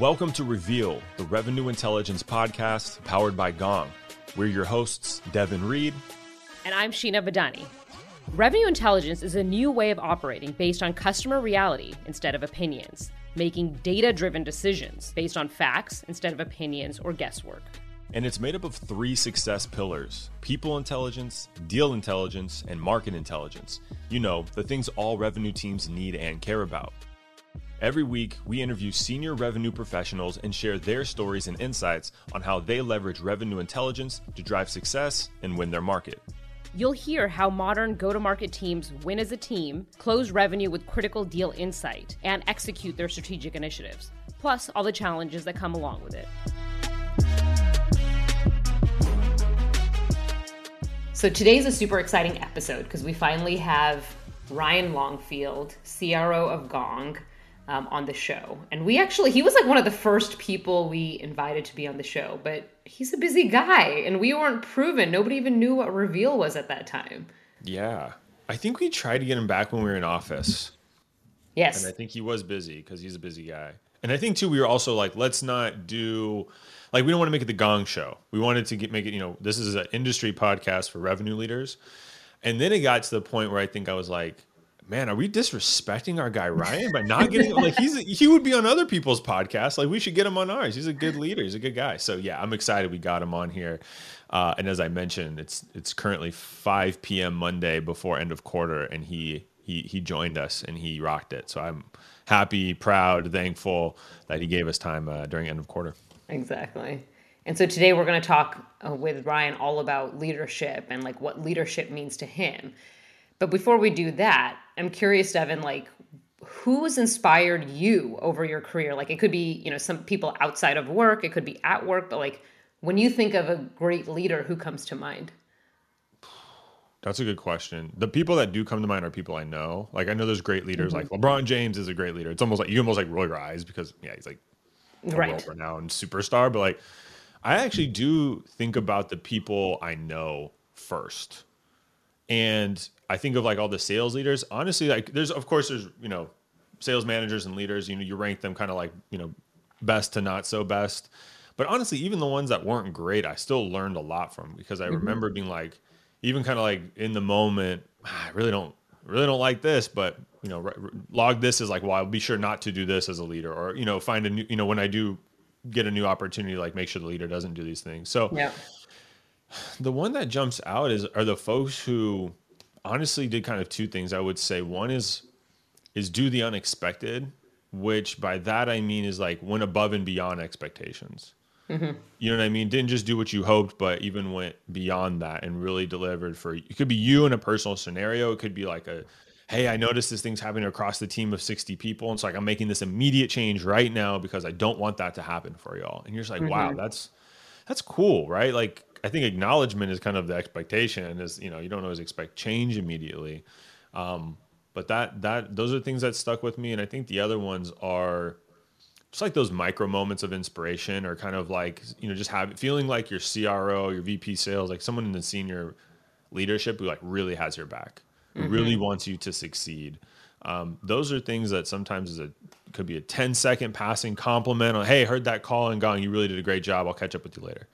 Welcome to Reveal, the revenue intelligence podcast powered by Gong. We're your hosts, Devin Reed. And I'm Sheena Badani. Revenue intelligence is a new way of operating based on customer reality instead of opinions, making data driven decisions based on facts instead of opinions or guesswork. And it's made up of three success pillars people intelligence, deal intelligence, and market intelligence. You know, the things all revenue teams need and care about. Every week, we interview senior revenue professionals and share their stories and insights on how they leverage revenue intelligence to drive success and win their market. You'll hear how modern go to market teams win as a team, close revenue with critical deal insight, and execute their strategic initiatives, plus all the challenges that come along with it. So, today's a super exciting episode because we finally have Ryan Longfield, CRO of Gong, um, on the show. And we actually, he was like one of the first people we invited to be on the show, but he's a busy guy and we weren't proven. Nobody even knew what Reveal was at that time. Yeah. I think we tried to get him back when we were in office. Yes. And I think he was busy because he's a busy guy. And I think too, we were also like, let's not do like we don't want to make it the Gong Show. We wanted to get make it. You know, this is an industry podcast for revenue leaders. And then it got to the point where I think I was like, man, are we disrespecting our guy Ryan by not getting like he's he would be on other people's podcasts. Like we should get him on ours. He's a good leader. He's a good guy. So yeah, I'm excited we got him on here. Uh, and as I mentioned, it's it's currently 5 p.m. Monday before end of quarter, and he he he joined us and he rocked it. So I'm happy, proud, thankful that he gave us time uh, during end of quarter. Exactly. And so today we're going to talk uh, with Ryan all about leadership and like what leadership means to him. But before we do that, I'm curious, Devin, like who has inspired you over your career? Like it could be, you know, some people outside of work, it could be at work, but like when you think of a great leader, who comes to mind? That's a good question. The people that do come to mind are people I know. Like I know there's great leaders. Mm-hmm. Like LeBron James is a great leader. It's almost like you almost like roll your eyes because yeah, he's like a right. world renowned superstar. But like I actually do think about the people I know first. And I think of like all the sales leaders. Honestly, like there's of course there's you know sales managers and leaders. You know you rank them kind of like you know best to not so best. But honestly, even the ones that weren't great, I still learned a lot from because I mm-hmm. remember being like, even kind of like in the moment, ah, I really don't really don't like this, but you know, log this as like, well, I'll be sure not to do this as a leader, or you know, find a new, you know, when I do get a new opportunity, like make sure the leader doesn't do these things. So, yeah. the one that jumps out is are the folks who honestly did kind of two things. I would say one is is do the unexpected, which by that I mean is like went above and beyond expectations. Mm-hmm. You know what I mean? Didn't just do what you hoped, but even went beyond that and really delivered for. It could be you in a personal scenario. It could be like a, hey, I noticed this thing's happening across the team of sixty people, and it's like I'm making this immediate change right now because I don't want that to happen for y'all. And you're just like, mm-hmm. wow, that's that's cool, right? Like I think acknowledgement is kind of the expectation is, you know, you don't always expect change immediately. Um, but that, that, those are things that stuck with me. And I think the other ones are just like those micro moments of inspiration or kind of like, you know, just have feeling like your CRO, your VP sales, like someone in the senior leadership who like really has your back, who mm-hmm. really wants you to succeed. Um, those are things that sometimes is a could be a 10 second passing compliment on, hey, heard that call and gong, you really did a great job. I'll catch up with you later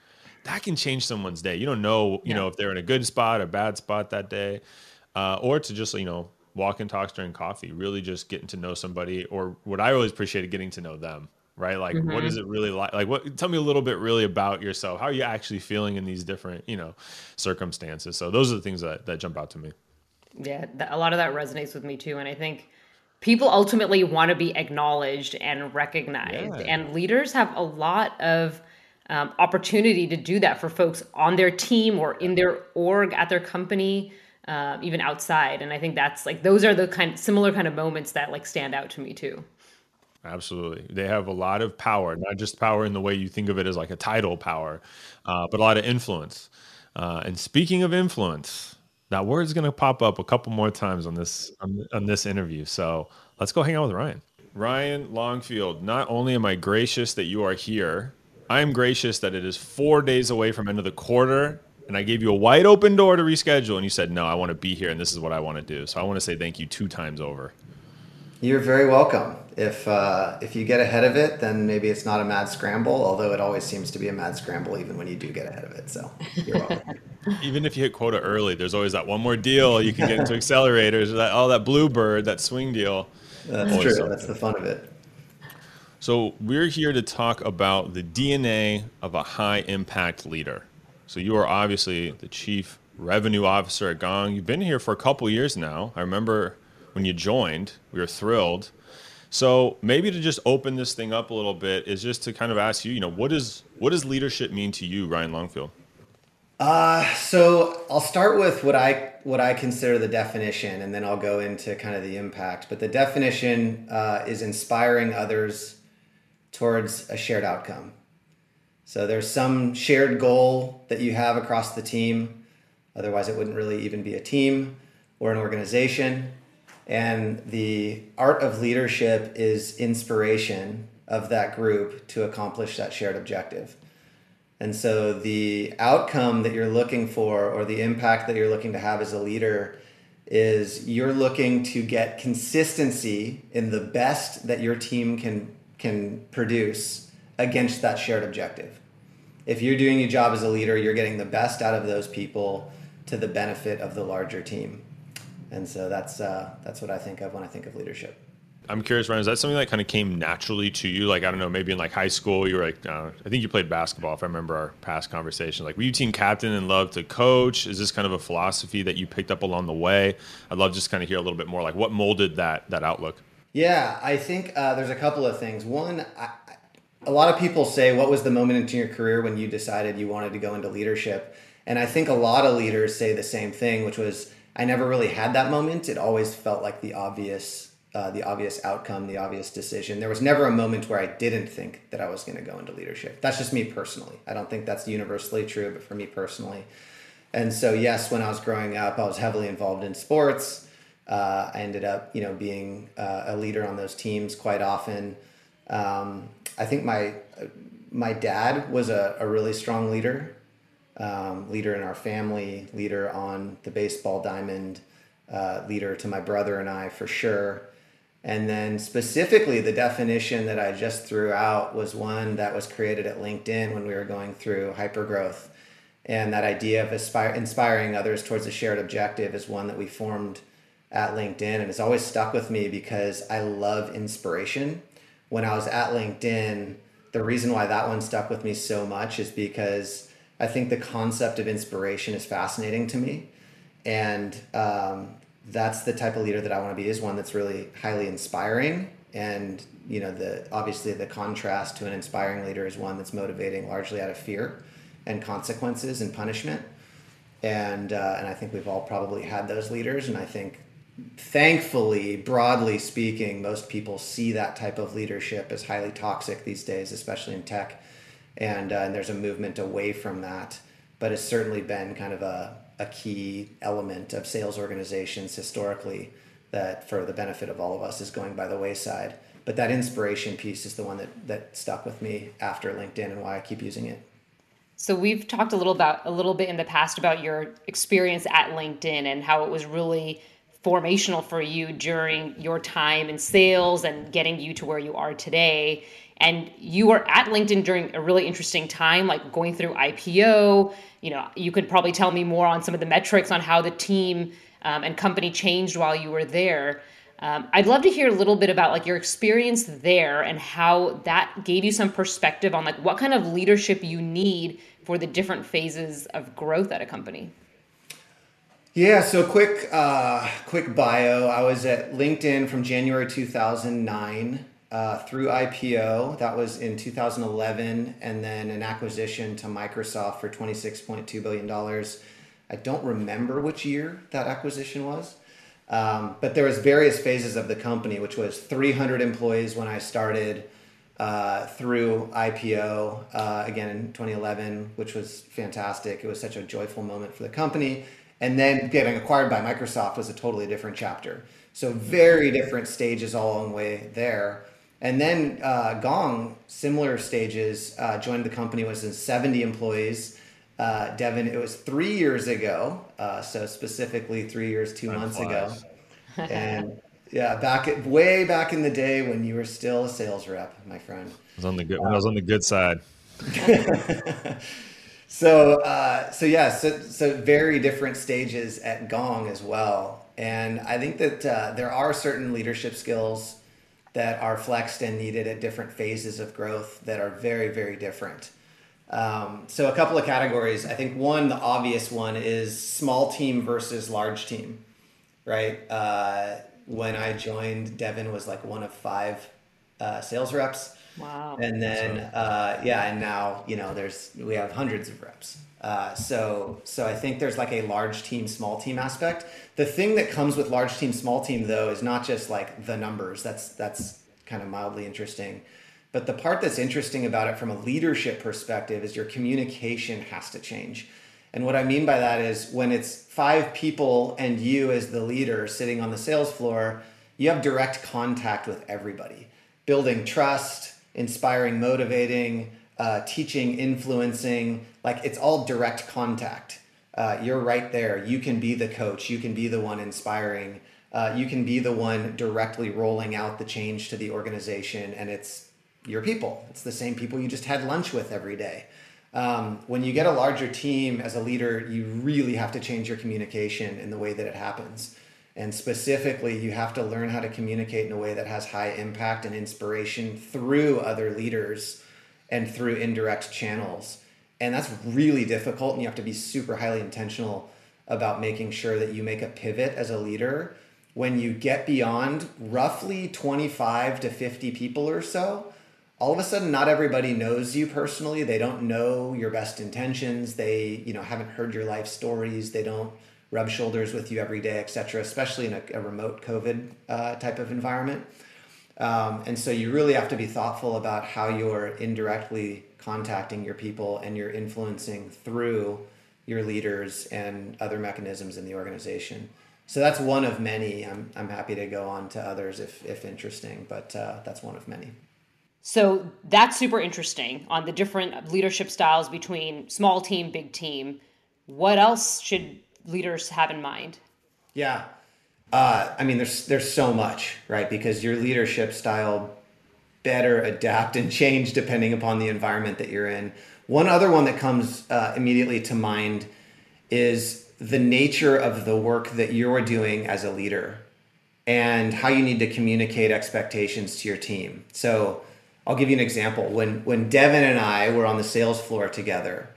that can change someone's day. You don't know, you yeah. know, if they're in a good spot, a bad spot that day, uh, or to just you know walk and talk during coffee. Really, just getting to know somebody, or what I always appreciated getting to know them. Right, like mm-hmm. what is it really like? Like, what? Tell me a little bit really about yourself. How are you actually feeling in these different, you know, circumstances? So those are the things that that jump out to me. Yeah, a lot of that resonates with me too, and I think people ultimately want to be acknowledged and recognized, yeah. and leaders have a lot of um, opportunity to do that for folks on their team or in their org at their company uh, even outside. And i think that's like those are the kind similar kind of moments that like stand out to me too. Absolutely. They have a lot of power not just power in the way you think of it as like a title power uh, but a lot of influence. Uh, and speaking of influence that word's going to pop up a couple more times on this on, on this interview. So let's go hang out with ryan. Ryan longfield not only am i gracious that you are here I am gracious that it is four days away from end of the quarter, and I gave you a wide open door to reschedule, and you said no, I want to be here, and this is what I want to do. So I want to say thank you two times over. You're very welcome. If uh, if you get ahead of it, then maybe it's not a mad scramble. Although it always seems to be a mad scramble, even when you do get ahead of it. So you're welcome. even if you hit quota early, there's always that one more deal you can get into accelerators. That oh, that bluebird, that swing deal. That's always true. Something. That's the fun of it. So we're here to talk about the DNA of a high impact leader. So you are obviously the chief revenue officer at Gong. You've been here for a couple years now. I remember when you joined, we were thrilled. So maybe to just open this thing up a little bit is just to kind of ask you, you know, what is what does leadership mean to you, Ryan Longfield? Uh, so I'll start with what I what I consider the definition, and then I'll go into kind of the impact. But the definition uh, is inspiring others towards a shared outcome. So there's some shared goal that you have across the team. Otherwise, it wouldn't really even be a team or an organization. And the art of leadership is inspiration of that group to accomplish that shared objective. And so the outcome that you're looking for or the impact that you're looking to have as a leader is you're looking to get consistency in the best that your team can can produce against that shared objective. If you're doing your job as a leader, you're getting the best out of those people to the benefit of the larger team. And so that's uh, that's what I think of when I think of leadership. I'm curious, Ryan, is that something that kind of came naturally to you? Like, I don't know, maybe in like high school, you were like, uh, I think you played basketball, if I remember our past conversation. Like, were you team captain and loved to coach? Is this kind of a philosophy that you picked up along the way? I'd love just kind of hear a little bit more, like what molded that that outlook? Yeah, I think uh, there's a couple of things. One, I, a lot of people say, what was the moment in your career when you decided you wanted to go into leadership? And I think a lot of leaders say the same thing, which was, I never really had that moment. It always felt like the obvious, uh, the obvious outcome, the obvious decision. There was never a moment where I didn't think that I was going to go into leadership. That's just me personally. I don't think that's universally true, but for me personally. And so, yes, when I was growing up, I was heavily involved in sports. Uh, I ended up, you know, being uh, a leader on those teams quite often. Um, I think my my dad was a, a really strong leader um, leader in our family, leader on the baseball diamond, uh, leader to my brother and I for sure. And then specifically, the definition that I just threw out was one that was created at LinkedIn when we were going through hypergrowth. And that idea of aspire, inspiring others towards a shared objective is one that we formed at LinkedIn. And it's always stuck with me because I love inspiration. When I was at LinkedIn, the reason why that one stuck with me so much is because I think the concept of inspiration is fascinating to me, and um, that's the type of leader that I want to be. Is one that's really highly inspiring, and you know, the obviously the contrast to an inspiring leader is one that's motivating largely out of fear and consequences and punishment. And uh, and I think we've all probably had those leaders, and I think thankfully, broadly speaking, most people see that type of leadership as highly toxic these days, especially in tech and, uh, and there's a movement away from that. But it's certainly been kind of a, a key element of sales organizations historically that, for the benefit of all of us, is going by the wayside. But that inspiration piece is the one that, that stuck with me after LinkedIn and why I keep using it. So we've talked a little about a little bit in the past about your experience at LinkedIn and how it was really formational for you during your time in sales and getting you to where you are today and you were at LinkedIn during a really interesting time, like going through IPO. You know, you could probably tell me more on some of the metrics on how the team um, and company changed while you were there. Um, I'd love to hear a little bit about like your experience there and how that gave you some perspective on like what kind of leadership you need for the different phases of growth at a company. Yeah, so quick, uh, quick bio. I was at LinkedIn from January 2009 uh, through IPO. That was in 2011, and then an acquisition to Microsoft for $26.2 billion. I don't remember which year that acquisition was, um, but there was various phases of the company, which was 300 employees when I started. Uh, through IPO uh, again in 2011, which was fantastic. It was such a joyful moment for the company. And then getting acquired by Microsoft was a totally different chapter. So, very different stages all along the way there. And then uh, Gong, similar stages, uh, joined the company, was in 70 employees. Uh, Devin, it was three years ago, uh, so specifically three years, two Time months flies. ago. And Yeah, back at, way back in the day when you were still a sales rep, my friend. I was on the good when I was on the good side. so uh, so yeah, so so very different stages at Gong as well, and I think that uh, there are certain leadership skills that are flexed and needed at different phases of growth that are very very different. Um, so a couple of categories. I think one, the obvious one, is small team versus large team, right? Uh, when I joined, Devin was like one of five uh, sales reps. Wow. And then, uh, yeah, and now you know, there's we have hundreds of reps. Uh, so, so I think there's like a large team, small team aspect. The thing that comes with large team, small team, though, is not just like the numbers. That's that's kind of mildly interesting but the part that's interesting about it from a leadership perspective is your communication has to change. And what I mean by that is when it's five people and you as the leader sitting on the sales floor, you have direct contact with everybody, building trust, inspiring, motivating, uh, teaching, influencing. Like it's all direct contact. Uh, you're right there. You can be the coach. You can be the one inspiring. Uh, you can be the one directly rolling out the change to the organization, and it's your people. It's the same people you just had lunch with every day. Um, when you get a larger team as a leader, you really have to change your communication in the way that it happens. And specifically, you have to learn how to communicate in a way that has high impact and inspiration through other leaders and through indirect channels. And that's really difficult, and you have to be super highly intentional about making sure that you make a pivot as a leader. When you get beyond roughly 25 to 50 people or so all of a sudden not everybody knows you personally. They don't know your best intentions. They you know haven't heard your life stories. They don't rub shoulders with you every day etc especially in a, a remote covid uh, type of environment. Um, and so you really have to be thoughtful about how you're indirectly contacting your people and you're influencing through your leaders and other mechanisms in the organization. So that's one of many. I'm, I'm happy to go on to others if, if interesting but uh, that's one of many. So that's super interesting on the different leadership styles between small team, big team. What else should leaders have in mind? Yeah. Uh, I mean, there's there's so much, right? Because your leadership style better adapt and change depending upon the environment that you're in. One other one that comes uh, immediately to mind is the nature of the work that you're doing as a leader and how you need to communicate expectations to your team. So I'll give you an example. When when Devin and I were on the sales floor together,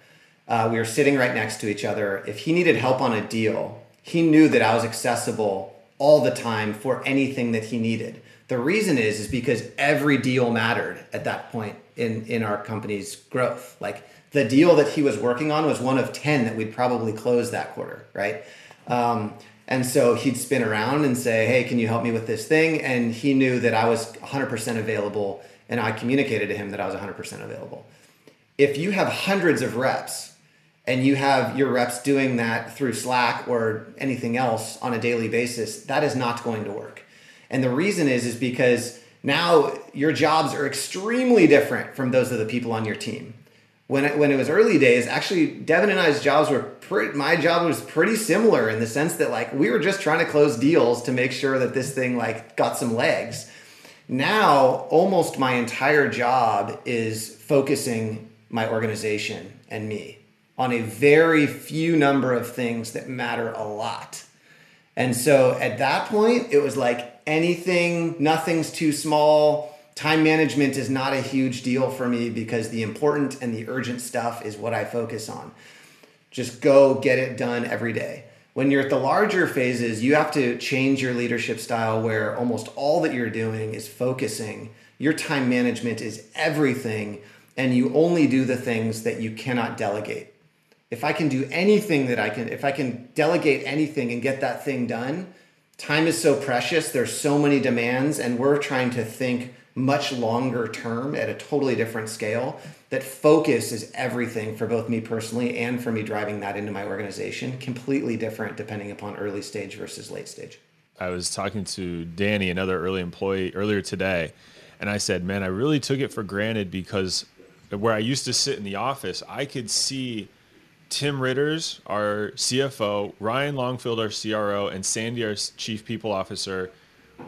uh, we were sitting right next to each other. If he needed help on a deal, he knew that I was accessible all the time for anything that he needed. The reason is is because every deal mattered at that point in in our company's growth. Like the deal that he was working on was one of 10 that we'd probably close that quarter, right? Um, and so he'd spin around and say, Hey, can you help me with this thing? And he knew that I was 100% available and I communicated to him that I was 100% available. If you have hundreds of reps and you have your reps doing that through Slack or anything else on a daily basis, that is not going to work. And the reason is is because now your jobs are extremely different from those of the people on your team. When it, when it was early days, actually Devin and I's jobs were pretty, my job was pretty similar in the sense that like we were just trying to close deals to make sure that this thing like got some legs now, almost my entire job is focusing my organization and me on a very few number of things that matter a lot. And so at that point, it was like anything, nothing's too small. Time management is not a huge deal for me because the important and the urgent stuff is what I focus on. Just go get it done every day. When you're at the larger phases, you have to change your leadership style where almost all that you're doing is focusing. Your time management is everything, and you only do the things that you cannot delegate. If I can do anything that I can, if I can delegate anything and get that thing done, time is so precious. There's so many demands, and we're trying to think much longer term at a totally different scale that focus is everything for both me personally and for me driving that into my organization completely different depending upon early stage versus late stage i was talking to danny another early employee earlier today and i said man i really took it for granted because where i used to sit in the office i could see tim ritters our cfo ryan longfield our cro and sandy our chief people officer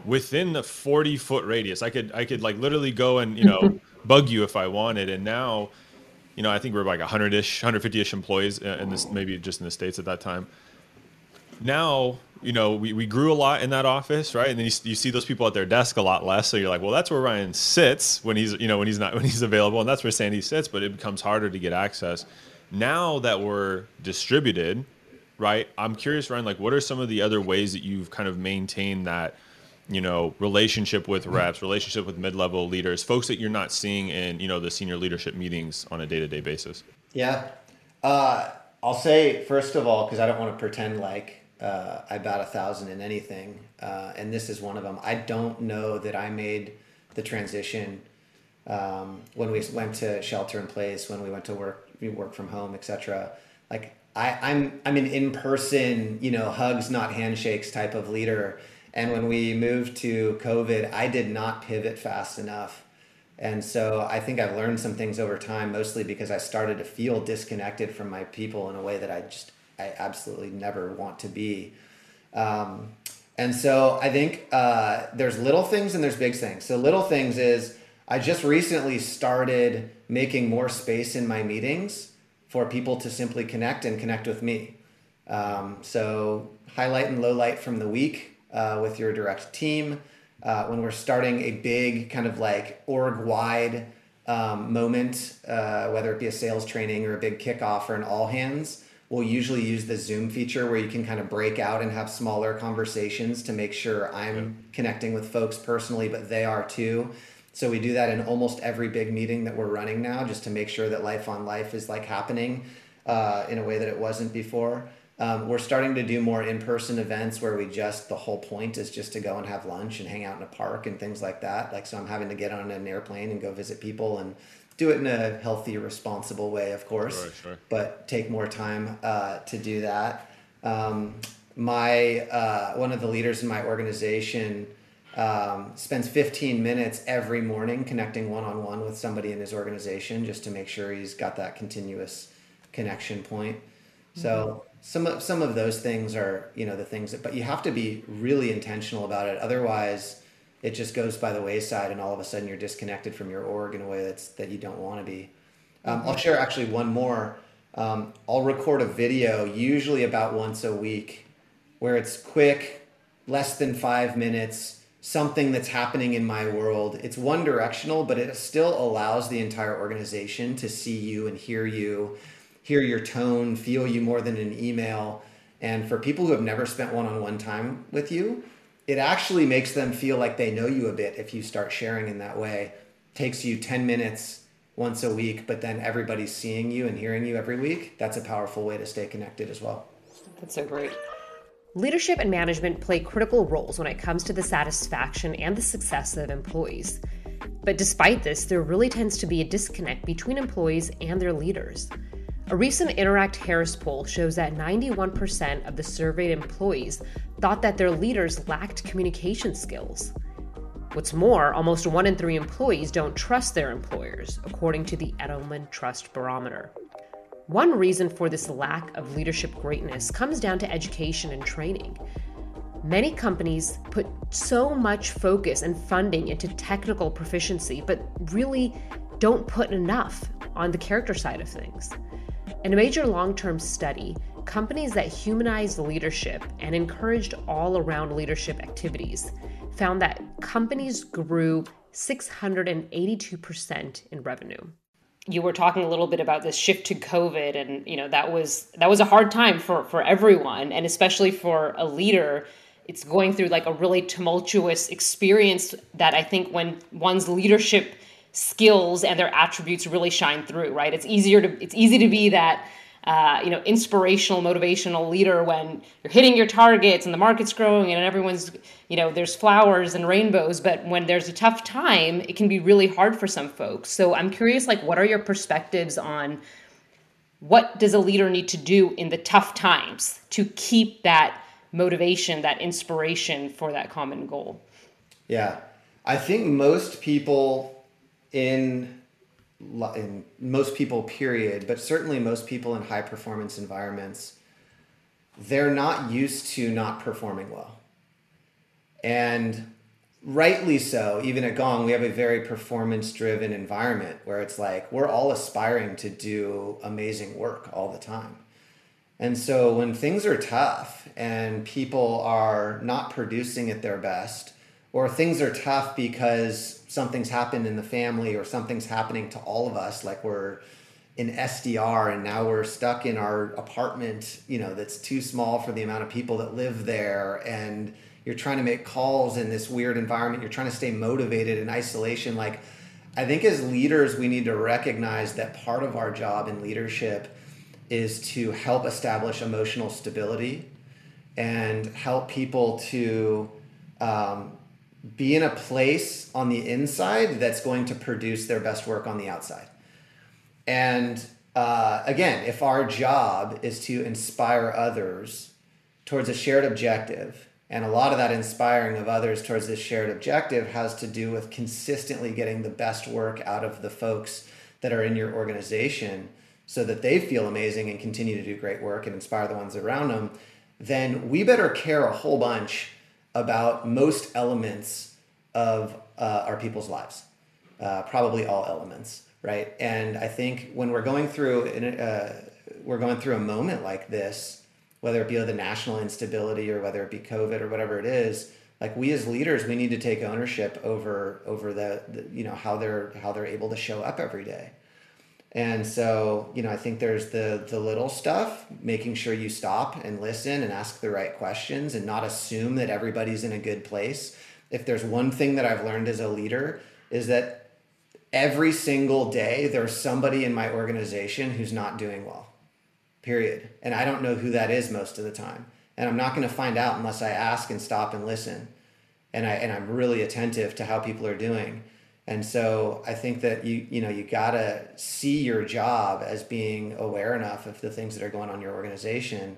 within the 40 foot radius. I could I could like literally go and you know bug you if I wanted. And now, you know, I think we're like 100 ish, 150 ish employees uh, in this maybe just in the states at that time. Now you know, we, we grew a lot in that office, right? And then you, you see those people at their desk a lot less. So you're like, well, that's where Ryan sits when he's, you know, when he's not, when he's available. And that's where Sandy sits, but it becomes harder to get access. Now that we're distributed, right? I'm curious, Ryan, like what are some of the other ways that you've kind of maintained that, you know, relationship with reps, relationship with mid-level leaders, folks that you're not seeing in, you know, the senior leadership meetings on a day-to-day basis? Yeah. Uh, I'll say, first of all, because I don't want to pretend like uh, I bat a thousand in anything, uh, and this is one of them. I don't know that I made the transition um, when we went to shelter in place, when we went to work, we work from home, etc. Like I, I'm, I'm an in person, you know, hugs not handshakes type of leader. And when we moved to COVID, I did not pivot fast enough. And so I think I've learned some things over time, mostly because I started to feel disconnected from my people in a way that I just I absolutely never want to be. Um, and so I think uh, there's little things and there's big things. So little things is I just recently started making more space in my meetings for people to simply connect and connect with me. Um, so highlight and low light from the week uh, with your direct team. Uh, when we're starting a big kind of like org wide um, moment, uh, whether it be a sales training or a big kickoff or an all hands, we'll usually use the Zoom feature where you can kind of break out and have smaller conversations to make sure I'm yeah. connecting with folks personally, but they are too. So we do that in almost every big meeting that we're running now, just to make sure that life on life is like happening uh, in a way that it wasn't before. Um, we're starting to do more in-person events where we just the whole point is just to go and have lunch and hang out in a park and things like that. Like so, I'm having to get on an airplane and go visit people and do it in a healthy, responsible way, of course, sure, sure. but take more time uh, to do that. Um, my uh, one of the leaders in my organization um, spends 15 minutes every morning connecting one-on-one with somebody in his organization just to make sure he's got that continuous connection point. Mm-hmm. So some of some of those things are you know the things that, but you have to be really intentional about it. Otherwise it just goes by the wayside and all of a sudden you're disconnected from your org in a way that's that you don't want to be um, i'll share actually one more um, i'll record a video usually about once a week where it's quick less than five minutes something that's happening in my world it's one directional but it still allows the entire organization to see you and hear you hear your tone feel you more than an email and for people who have never spent one-on-one time with you it actually makes them feel like they know you a bit if you start sharing in that way. Takes you 10 minutes once a week, but then everybody's seeing you and hearing you every week. That's a powerful way to stay connected as well. That's so great. Leadership and management play critical roles when it comes to the satisfaction and the success of employees. But despite this, there really tends to be a disconnect between employees and their leaders. A recent Interact Harris poll shows that 91% of the surveyed employees thought that their leaders lacked communication skills. What's more, almost one in three employees don't trust their employers, according to the Edelman Trust Barometer. One reason for this lack of leadership greatness comes down to education and training. Many companies put so much focus and funding into technical proficiency, but really don't put enough on the character side of things. In a major long term study, companies that humanized leadership and encouraged all around leadership activities found that companies grew 682% in revenue. You were talking a little bit about this shift to COVID and you know that was that was a hard time for for everyone. And especially for a leader it's going through like a really tumultuous experience that I think when one's leadership skills and their attributes really shine through right? It's easier to it's easy to be that uh, you know inspirational motivational leader when you're hitting your targets and the market's growing and everyone's you know there's flowers and rainbows but when there's a tough time it can be really hard for some folks. So i'm curious like what are your perspectives on what does a leader need to do in the tough times to keep that motivation that inspiration for that common goal? Yeah. I think most people in in most people period but certainly most people in high performance environments they're not used to not performing well and rightly so, even at Gong, we have a very performance driven environment where it's like we're all aspiring to do amazing work all the time. And so when things are tough and people are not producing at their best, or things are tough because something's happened in the family or something's happening to all of us, like we're in SDR and now we're stuck in our apartment, you know, that's too small for the amount of people that live there. And you're trying to make calls in this weird environment, you're trying to stay motivated in isolation. Like I think as leaders we need to recognize that part of our job in leadership is to help establish emotional stability and help people to um, be in a place on the inside that's going to produce their best work on the outside. And uh, again, if our job is to inspire others towards a shared objective, and a lot of that inspiring of others towards this shared objective has to do with consistently getting the best work out of the folks that are in your organization so that they feel amazing and continue to do great work and inspire the ones around them, then we better care a whole bunch about most elements of uh, our people's lives, uh, probably all elements, right? And I think when we're going through uh, we're going through a moment like this, whether it be the national instability or whether it be COVID or whatever it is, like we as leaders, we need to take ownership over over the, the you know how they're how they're able to show up every day. And so, you know, I think there's the the little stuff, making sure you stop and listen and ask the right questions and not assume that everybody's in a good place. If there's one thing that I've learned as a leader is that every single day there's somebody in my organization who's not doing well. Period. And I don't know who that is most of the time. And I'm not going to find out unless I ask and stop and listen. And I and I'm really attentive to how people are doing. And so I think that you you know you gotta see your job as being aware enough of the things that are going on in your organization,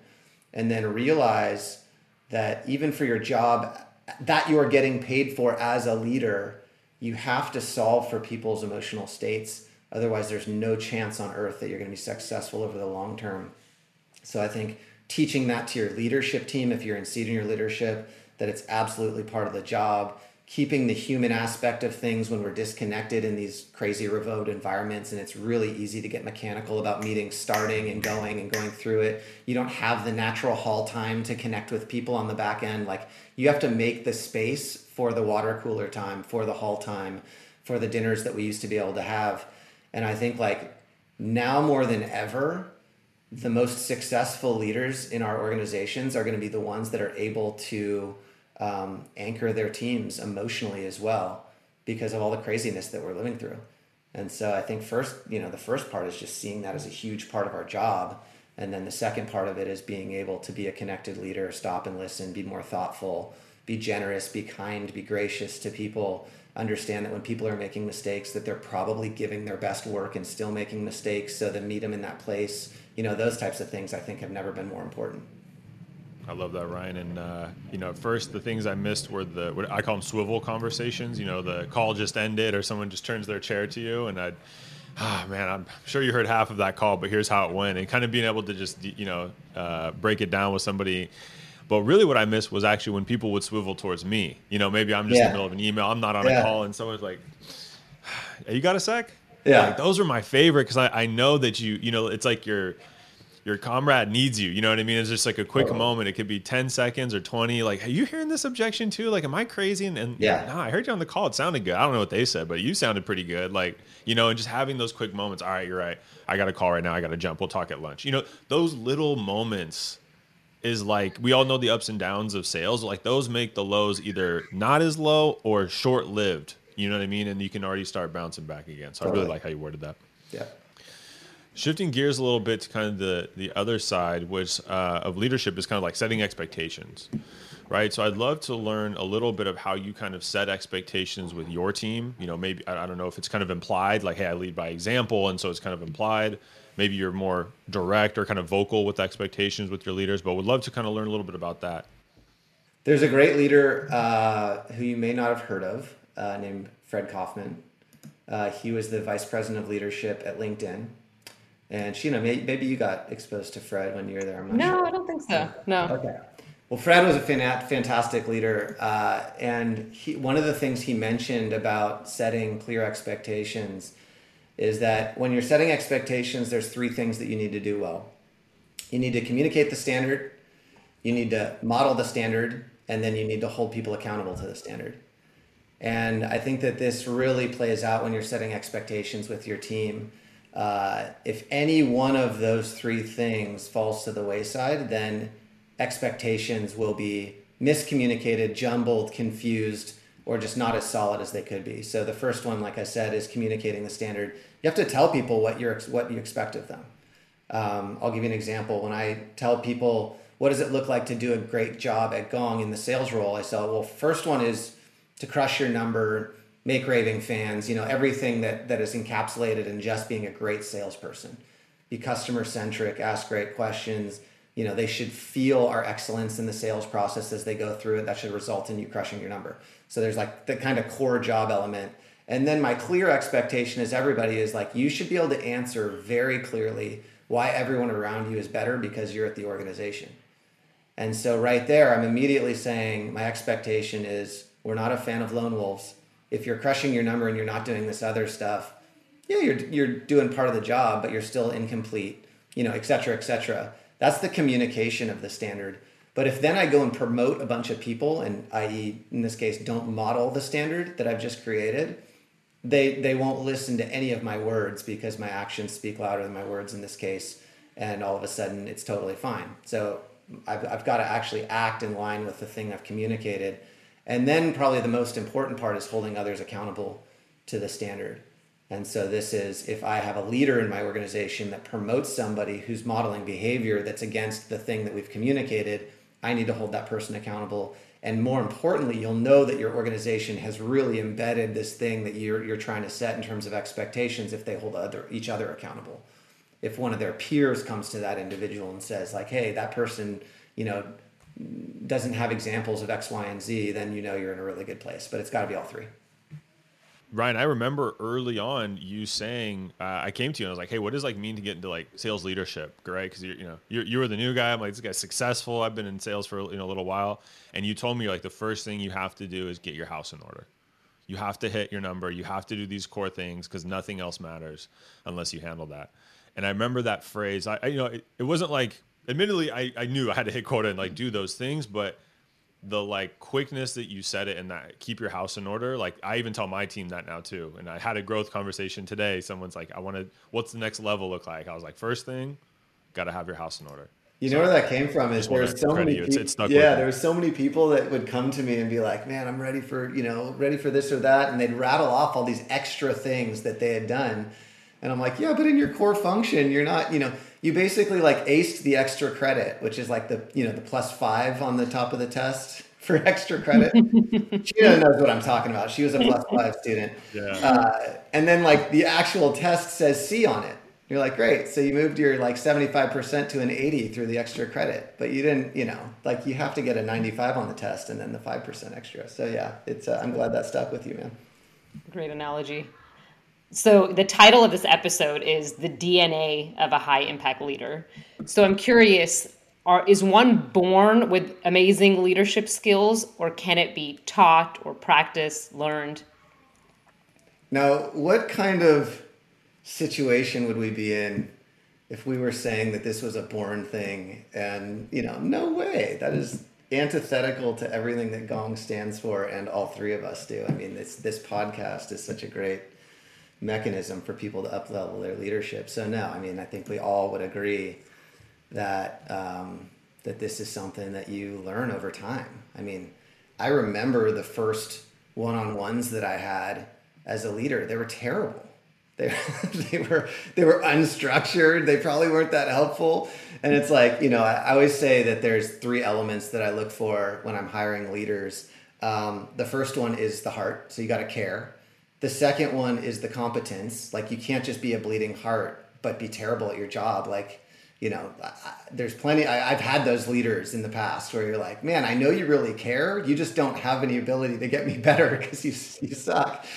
and then realize that even for your job that you are getting paid for as a leader, you have to solve for people's emotional states. Otherwise, there's no chance on earth that you're going to be successful over the long term. So I think teaching that to your leadership team, if you're in senior leadership, that it's absolutely part of the job keeping the human aspect of things when we're disconnected in these crazy remote environments and it's really easy to get mechanical about meetings starting and going and going through it. You don't have the natural hall time to connect with people on the back end. Like you have to make the space for the water cooler time for the hall time for the dinners that we used to be able to have. And i think like now more than ever the most successful leaders in our organizations are going to be the ones that are able to um, anchor their teams emotionally as well because of all the craziness that we're living through. And so I think first, you know, the first part is just seeing that as a huge part of our job. And then the second part of it is being able to be a connected leader, stop and listen, be more thoughtful, be generous, be kind, be gracious to people. Understand that when people are making mistakes, that they're probably giving their best work and still making mistakes. So then meet them in that place, you know, those types of things I think have never been more important. I love that, Ryan. And uh, you know, at first the things I missed were the what I call them swivel conversations. You know, the call just ended, or someone just turns their chair to you, and I'd, ah, man, I'm sure you heard half of that call, but here's how it went, and kind of being able to just you know uh, break it down with somebody. But really, what I missed was actually when people would swivel towards me. You know, maybe I'm just yeah. in the middle of an email, I'm not on yeah. a call, and someone's like, hey, "You got a sec?" Yeah, like, those are my favorite because I, I know that you you know it's like you're your comrade needs you. You know what I mean? It's just like a quick uh-huh. moment. It could be 10 seconds or 20. Like, are you hearing this objection too? Like, am I crazy? And, and yeah, no, I heard you on the call. It sounded good. I don't know what they said, but you sounded pretty good. Like, you know, and just having those quick moments. All right, you're right. I got a call right now. I got to jump. We'll talk at lunch. You know, those little moments is like we all know the ups and downs of sales. Like those make the lows either not as low or short lived. You know what I mean? And you can already start bouncing back again. So totally. I really like how you worded that. Yeah. Shifting gears a little bit to kind of the the other side, which uh, of leadership is kind of like setting expectations, right? So I'd love to learn a little bit of how you kind of set expectations with your team. You know, maybe I don't know if it's kind of implied, like, hey, I lead by example, and so it's kind of implied. Maybe you're more direct or kind of vocal with expectations with your leaders, but would love to kind of learn a little bit about that. There's a great leader uh, who you may not have heard of uh, named Fred Kofman. Uh, he was the vice president of leadership at LinkedIn and Sheena, maybe you got exposed to Fred when you were there. I'm not no, sure. I don't think so. No. Okay. Well, Fred was a fantastic leader, uh, and he, one of the things he mentioned about setting clear expectations is that when you're setting expectations, there's three things that you need to do well. You need to communicate the standard, you need to model the standard, and then you need to hold people accountable to the standard. And I think that this really plays out when you're setting expectations with your team. Uh, if any one of those three things falls to the wayside, then expectations will be miscommunicated, jumbled, confused, or just not as solid as they could be. So the first one, like I said, is communicating the standard. You have to tell people what you're what you expect of them. Um, I'll give you an example. When I tell people what does it look like to do a great job at Gong in the sales role, I say, well, first one is to crush your number, make raving fans. You know everything that that is encapsulated in just being a great salesperson. Be customer centric, ask great questions. You know they should feel our excellence in the sales process as they go through it. That should result in you crushing your number. So there's like the kind of core job element. And then my clear expectation is everybody is like you should be able to answer very clearly why everyone around you is better because you're at the organization. And so right there i'm immediately saying my expectation is we're not a fan of lone wolves if you're crushing your number and you're not doing this other stuff yeah you're, you're doing part of the job but you're still incomplete you know et cetera et cetera that's the communication of the standard. But if then I go and promote a bunch of people, and i.e., in this case, don't model the standard that I've just created, they they won't listen to any of my words because my actions speak louder than my words in this case, and all of a sudden it's totally fine. So I've I've got to actually act in line with the thing I've communicated, and then probably the most important part is holding others accountable to the standard. And so this is if I have a leader in my organization that promotes somebody who's modeling behavior that's against the thing that we've communicated, I need to hold that person accountable. And more importantly, you'll know that your organization has really embedded this thing that you're, you're trying to set in terms of expectations if they hold other, each other accountable. If one of their peers comes to that individual and says, like, hey, that person, you know, doesn't have examples of X, Y, and Z, then you know you're in a really good place. But it's got to be all three. Ryan, I remember early on you saying, uh, I came to you and I was like, "Hey, what does like mean to get into like sales leadership?" Right? Because you you know you you were the new guy. I'm like, this guy's successful. I've been in sales for you know a little while, and you told me like the first thing you have to do is get your house in order. You have to hit your number. You have to do these core things because nothing else matters unless you handle that. And I remember that phrase. I, I you know it, it wasn't like admittedly I I knew I had to hit quota and like do those things, but the like quickness that you said it and that keep your house in order like i even tell my team that now too and i had a growth conversation today. Someone's like i want to what's the next level look like? I was like first thing got to have your house in order. You know where that came from is there's so many people, it's, it's yeah there were so many people that would come to me and be like man i'm ready for you know ready for this or that and they'd rattle off all these extra things that they had done. And i'm like yeah but in your core function you're not you know you basically like aced the extra credit, which is like the you know the plus five on the top of the test for extra credit. she knows what I'm talking about. She was a plus five student. Yeah. Uh, and then like the actual test says C on it. You're like, great. So you moved your like 75% to an 80 through the extra credit, but you didn't, you know, like you have to get a 95 on the test and then the 5% extra. So yeah, it's, uh, I'm glad that stuck with you, man. Great analogy. So the title of this episode is the DNA of a high impact leader. So I'm curious, are is one born with amazing leadership skills or can it be taught or practiced, learned? Now, what kind of situation would we be in if we were saying that this was a born thing and, you know, no way. That is antithetical to everything that Gong stands for and all three of us do. I mean, this this podcast is such a great mechanism for people to uplevel their leadership. So no, I mean, I think we all would agree that um, that this is something that you learn over time. I mean, I remember the first one-on-ones that I had as a leader. They were terrible. They, they were they were unstructured. They probably weren't that helpful. And it's like you know, I, I always say that there's three elements that I look for when I'm hiring leaders. Um, the first one is the heart. So you got to care. The second one is the competence. Like you can't just be a bleeding heart, but be terrible at your job. Like, you know, I, there's plenty. I, have had those leaders in the past where you're like, man, I know you really care. You just don't have any ability to get me better because you, you suck.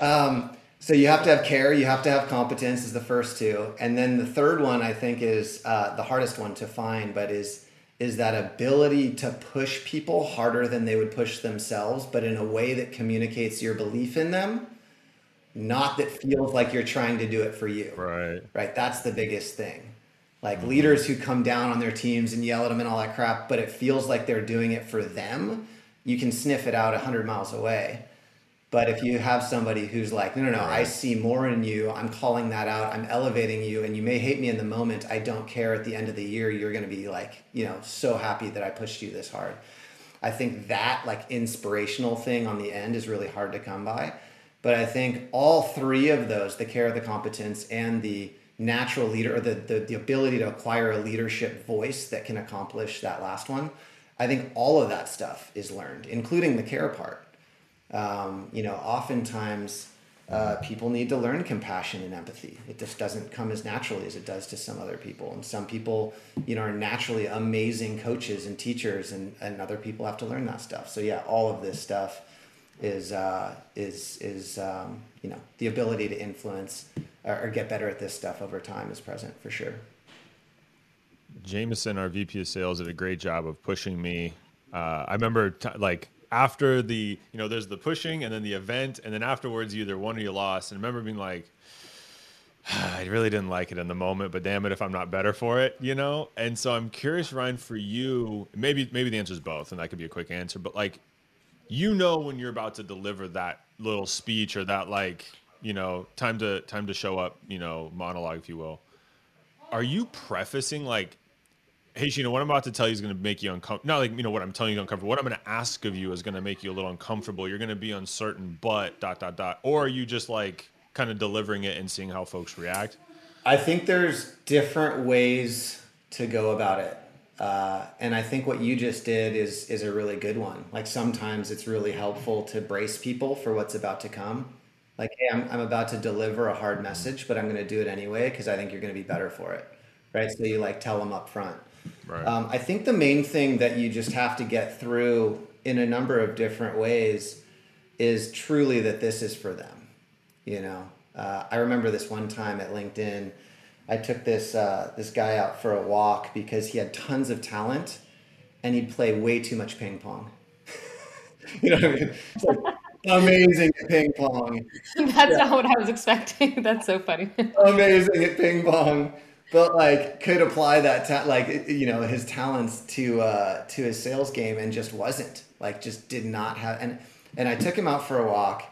Um, so you have to have care. You have to have competence is the first two. And then the third one I think is uh, the hardest one to find, but is is that ability to push people harder than they would push themselves, but in a way that communicates your belief in them, not that feels like you're trying to do it for you. Right. Right. That's the biggest thing. Like mm-hmm. leaders who come down on their teams and yell at them and all that crap, but it feels like they're doing it for them. You can sniff it out a 100 miles away. But if you have somebody who's like, no, no, no, I see more in you, I'm calling that out, I'm elevating you, and you may hate me in the moment, I don't care. At the end of the year, you're going to be like, you know, so happy that I pushed you this hard. I think that like inspirational thing on the end is really hard to come by. But I think all three of those, the care, the competence, and the natural leader, or the, the, the ability to acquire a leadership voice that can accomplish that last one, I think all of that stuff is learned, including the care part um, you know, oftentimes uh, people need to learn compassion and empathy. It just doesn't come as naturally as it does to some other people. And some people, you know, are naturally amazing coaches and teachers, and, and other people have to learn that stuff. So yeah, all of this stuff is uh, is is um, you know the ability to influence or, or get better at this stuff over time is present for sure. Jameson, our VP of sales, did a great job of pushing me. Uh, I remember t- like after the you know there's the pushing and then the event and then afterwards you either won or you lost and I remember being like I really didn't like it in the moment, but damn it if I'm not better for it, you know? And so I'm curious, Ryan, for you, maybe maybe the answer is both, and that could be a quick answer, but like you know when you're about to deliver that little speech or that like, you know, time to time to show up, you know, monologue, if you will. Are you prefacing like hey, Sheena, what I'm about to tell you is going to make you uncomfortable. Not like, you know, what I'm telling you uncomfortable. What I'm going to ask of you is going to make you a little uncomfortable. You're going to be uncertain, but dot, dot, dot. Or are you just like kind of delivering it and seeing how folks react? I think there's different ways to go about it. Uh, and I think what you just did is is a really good one. Like sometimes it's really helpful to brace people for what's about to come. Like, hey, I'm, I'm about to deliver a hard message, but I'm going to do it anyway because I think you're going to be better for it, right? So you like tell them up front. Right. Um, I think the main thing that you just have to get through in a number of different ways is truly that this is for them. You know, uh, I remember this one time at LinkedIn. I took this uh, this guy out for a walk because he had tons of talent, and he'd play way too much ping pong. you know what I mean? Like, amazing at ping pong. That's yeah. not what I was expecting. That's so funny. amazing at ping pong but like could apply that ta- like you know his talents to uh to his sales game and just wasn't like just did not have and and I took him out for a walk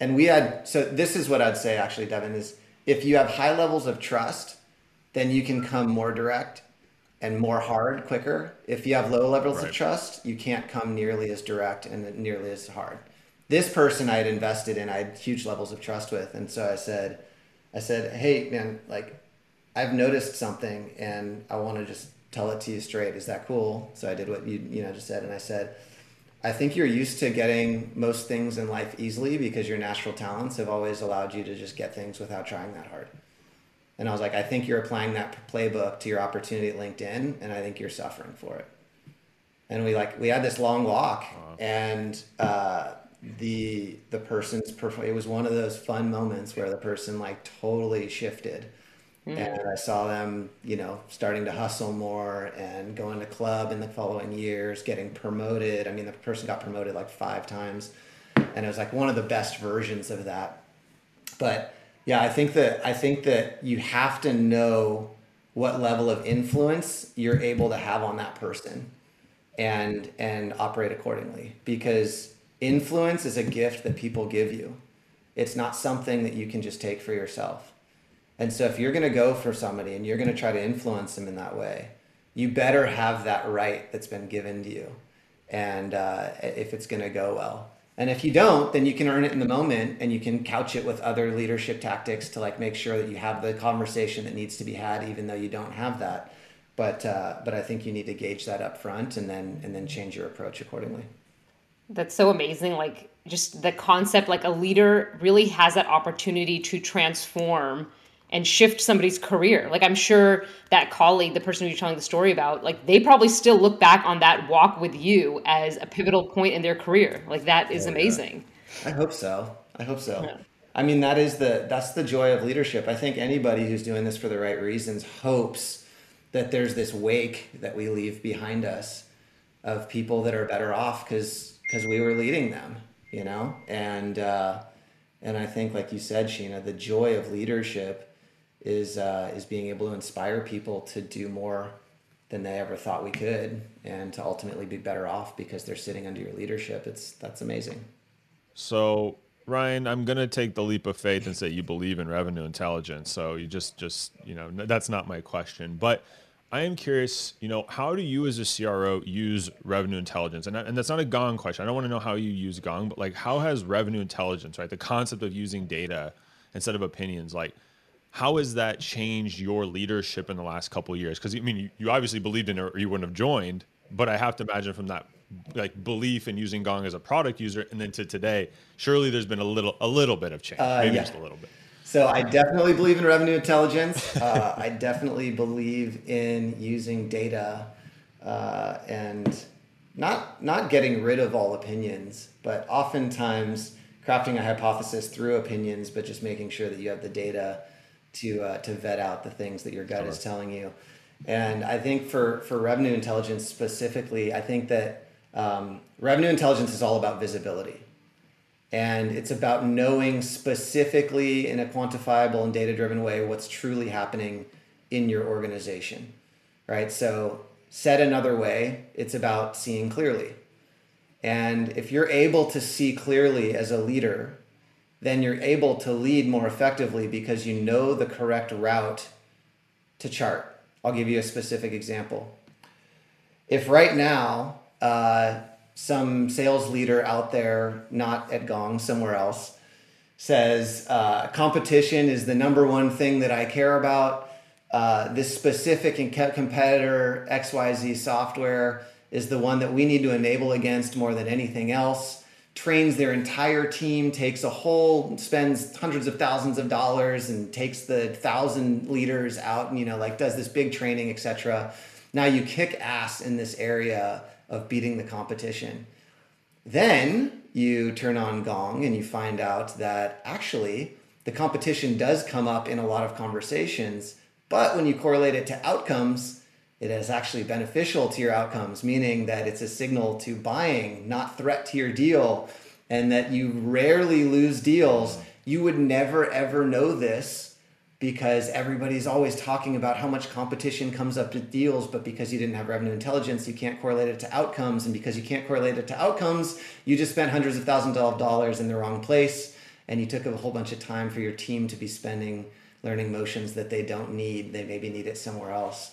and we had so this is what I'd say actually Devin is if you have high levels of trust then you can come more direct and more hard quicker if you have low levels right. of trust you can't come nearly as direct and nearly as hard this person I had invested in I had huge levels of trust with and so I said I said hey man like I've noticed something and I want to just tell it to you straight. Is that cool? So I did what you you know just said, and I said, I think you're used to getting most things in life easily because your natural talents have always allowed you to just get things without trying that hard. And I was like, I think you're applying that playbook to your opportunity at LinkedIn, and I think you're suffering for it. And we like we had this long walk, and uh, the the person's it was one of those fun moments where the person like totally shifted Mm. And I saw them, you know, starting to hustle more and going to club in the following years, getting promoted. I mean, the person got promoted like five times, and it was like one of the best versions of that. But yeah, I think that I think that you have to know what level of influence you're able to have on that person, and and operate accordingly because influence is a gift that people give you. It's not something that you can just take for yourself and so if you're going to go for somebody and you're going to try to influence them in that way, you better have that right that's been given to you. And uh, if it's going to go well. And if you don't, then you can earn it in the moment and you can couch it with other leadership tactics to like make sure that you have the conversation that needs to be had, even though you don't have that. But uh, but I think you need to gauge that up front and then and then change your approach accordingly. That's so amazing. Like just the concept, like a leader really has that opportunity to transform and shift somebody's career. Like I'm sure that colleague, the person you're telling the story about, like they probably still look back on that walk with you as a pivotal point in their career. Like that is oh, amazing. Yeah. I hope so. I hope so. Yeah. I mean, that is the that's the joy of leadership. I think anybody who's doing this for the right reasons hopes that there's this wake that we leave behind us of people that are better off because because we were leading them, you know, and uh, and I think, like you said, Sheena, the joy of leadership is uh, is being able to inspire people to do more than they ever thought we could, and to ultimately be better off because they're sitting under your leadership. It's that's amazing. So Ryan, I'm gonna take the leap of faith and say you believe in revenue intelligence. So you just just you know that's not my question, but I am curious, you know, how do you as a CRO use revenue intelligence? And, and that's not a Gong question. I don't want to know how you use Gong, but like how has revenue intelligence, right? The concept of using data instead of opinions, like how has that changed your leadership in the last couple of years? Because I mean, you, you obviously believed in it or you wouldn't have joined, but I have to imagine from that like belief in using Gong as a product user and then to today, surely there's been a little a little bit of change, uh, maybe yeah. just a little bit. So I definitely believe in revenue intelligence. Uh, I definitely believe in using data uh, and not not getting rid of all opinions, but oftentimes crafting a hypothesis through opinions, but just making sure that you have the data to uh, to vet out the things that your gut is telling you. And I think for for revenue intelligence specifically, I think that um, revenue intelligence is all about visibility. And it's about knowing specifically in a quantifiable and data driven way what's truly happening in your organization right? So said another way it's about seeing clearly. And if you're able to see clearly as a leader then you're able to lead more effectively because you know the correct route to chart i'll give you a specific example if right now uh, some sales leader out there, not at Gong, somewhere else, says uh, competition is the number one thing that I care about. Uh, this specific competitor, XYZ software, is the one that we need to enable against more than anything else. Trains their entire team, takes a whole, spends hundreds of thousands of dollars, and takes the thousand leaders out, and you know, like does this big training, etc. Now you kick ass in this area of beating the competition. Then you turn on Gong and you find out that actually the competition does come up in a lot of conversations, but when you correlate it to outcomes, it is actually beneficial to your outcomes, meaning that it's a signal to buying, not threat to your deal, and that you rarely lose deals. You would never ever know this because everybody's always talking about how much competition comes up to deals, but because you didn't have revenue intelligence, you can't correlate it to outcomes. And because you can't correlate it to outcomes, you just spent hundreds of thousands of dollars in the wrong place. And you took a whole bunch of time for your team to be spending learning motions that they don't need. They maybe need it somewhere else.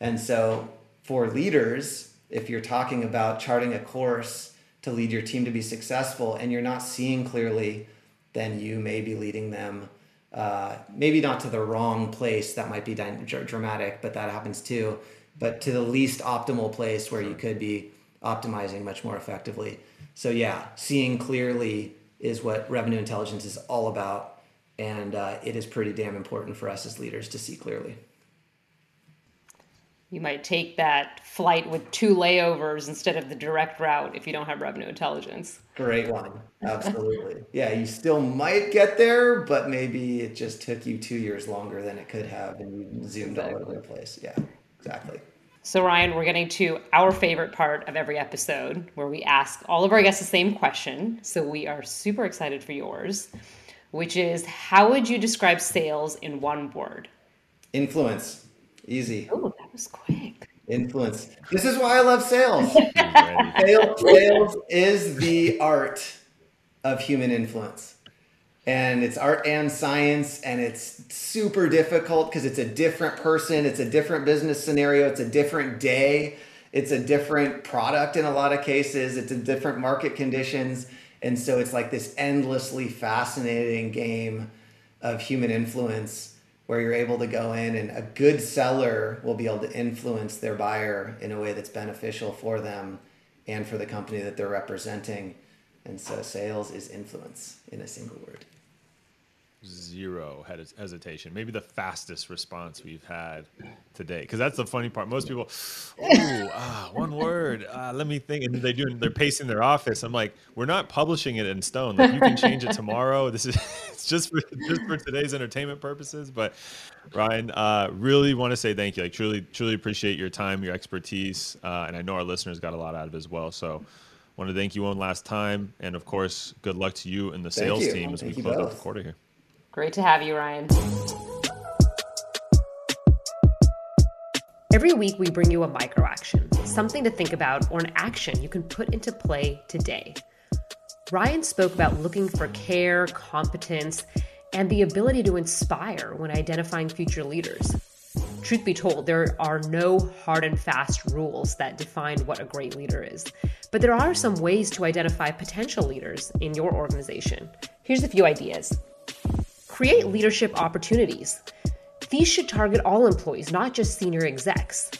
And so for leaders, if you're talking about charting a course to lead your team to be successful and you're not seeing clearly, then you may be leading them uh, maybe not to the wrong place. That might be dramatic but that happens too but to the least optimal place where you could be optimizing much more effectively. So yeah seeing clearly is what revenue intelligence is all about and uh, it is pretty damn important for us as leaders to see clearly you might take that flight with two layovers instead of the direct route if you don't have revenue intelligence. Great one. Absolutely. yeah, you still might get there, but maybe it just took you two years longer than it could have and you zoomed exactly. all over the place. Yeah, exactly. So, Ryan, we're getting to our favorite part of every episode where we ask all of our guests the same question. So, we are super excited for yours, which is how would you describe sales in one word? Influence. Easy. Oh, that was quick. Influence. This is why I love sales. sales. Sales is the art of human influence. And it's art and science, and it's super difficult because it's a different person, it's a different business scenario, it's a different day, it's a different product in a lot of cases, it's a different market conditions. And so it's like this endlessly fascinating game of human influence where you're able to go in and a good seller will be able to influence their buyer in a way that's beneficial for them and for the company that they're representing. And so sales is influence in a single word. Zero hesitation. Maybe the fastest response we've had today. Because that's the funny part. Most people, oh, ah, one word. Uh, let me think. And they do. They're pacing their office. I'm like, we're not publishing it in stone. Like you can change it tomorrow. This is it's just for just for today's entertainment purposes. But Ryan, uh, really want to say thank you. Like truly, truly appreciate your time, your expertise, uh, and I know our listeners got a lot out of it as well. So want to thank you one last time, and of course, good luck to you and the sales team as thank we close out the quarter here. Great to have you, Ryan. Every week, we bring you a micro action, something to think about, or an action you can put into play today. Ryan spoke about looking for care, competence, and the ability to inspire when identifying future leaders. Truth be told, there are no hard and fast rules that define what a great leader is, but there are some ways to identify potential leaders in your organization. Here's a few ideas create leadership opportunities. These should target all employees, not just senior execs.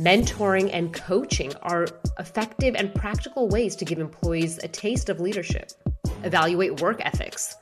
Mentoring and coaching are effective and practical ways to give employees a taste of leadership. Evaluate work ethics.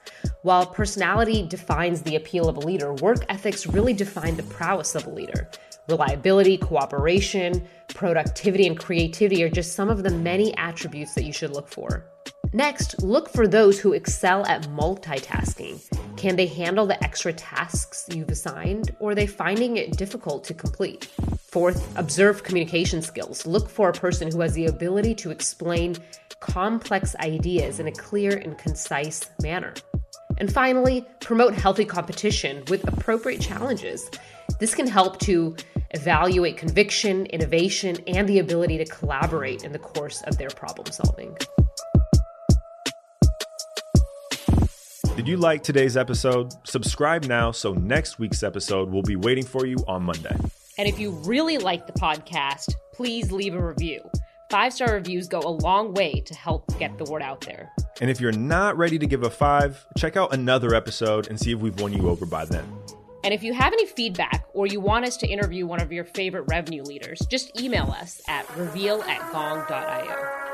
While personality defines the appeal of a leader, work ethics really define the prowess of a leader. Reliability, cooperation, productivity, and creativity are just some of the many attributes that you should look for. Next, look for those who excel at multitasking. Can they handle the extra tasks you've assigned, or are they finding it difficult to complete? Fourth, observe communication skills. Look for a person who has the ability to explain complex ideas in a clear and concise manner. And finally, promote healthy competition with appropriate challenges. This can help to evaluate conviction, innovation, and the ability to collaborate in the course of their problem solving. Did you like today's episode? Subscribe now so next week's episode will be waiting for you on Monday. And if you really like the podcast, please leave a review. Five star reviews go a long way to help get the word out there. And if you're not ready to give a five, check out another episode and see if we've won you over by then. And if you have any feedback or you want us to interview one of your favorite revenue leaders, just email us at reveal at gong.io.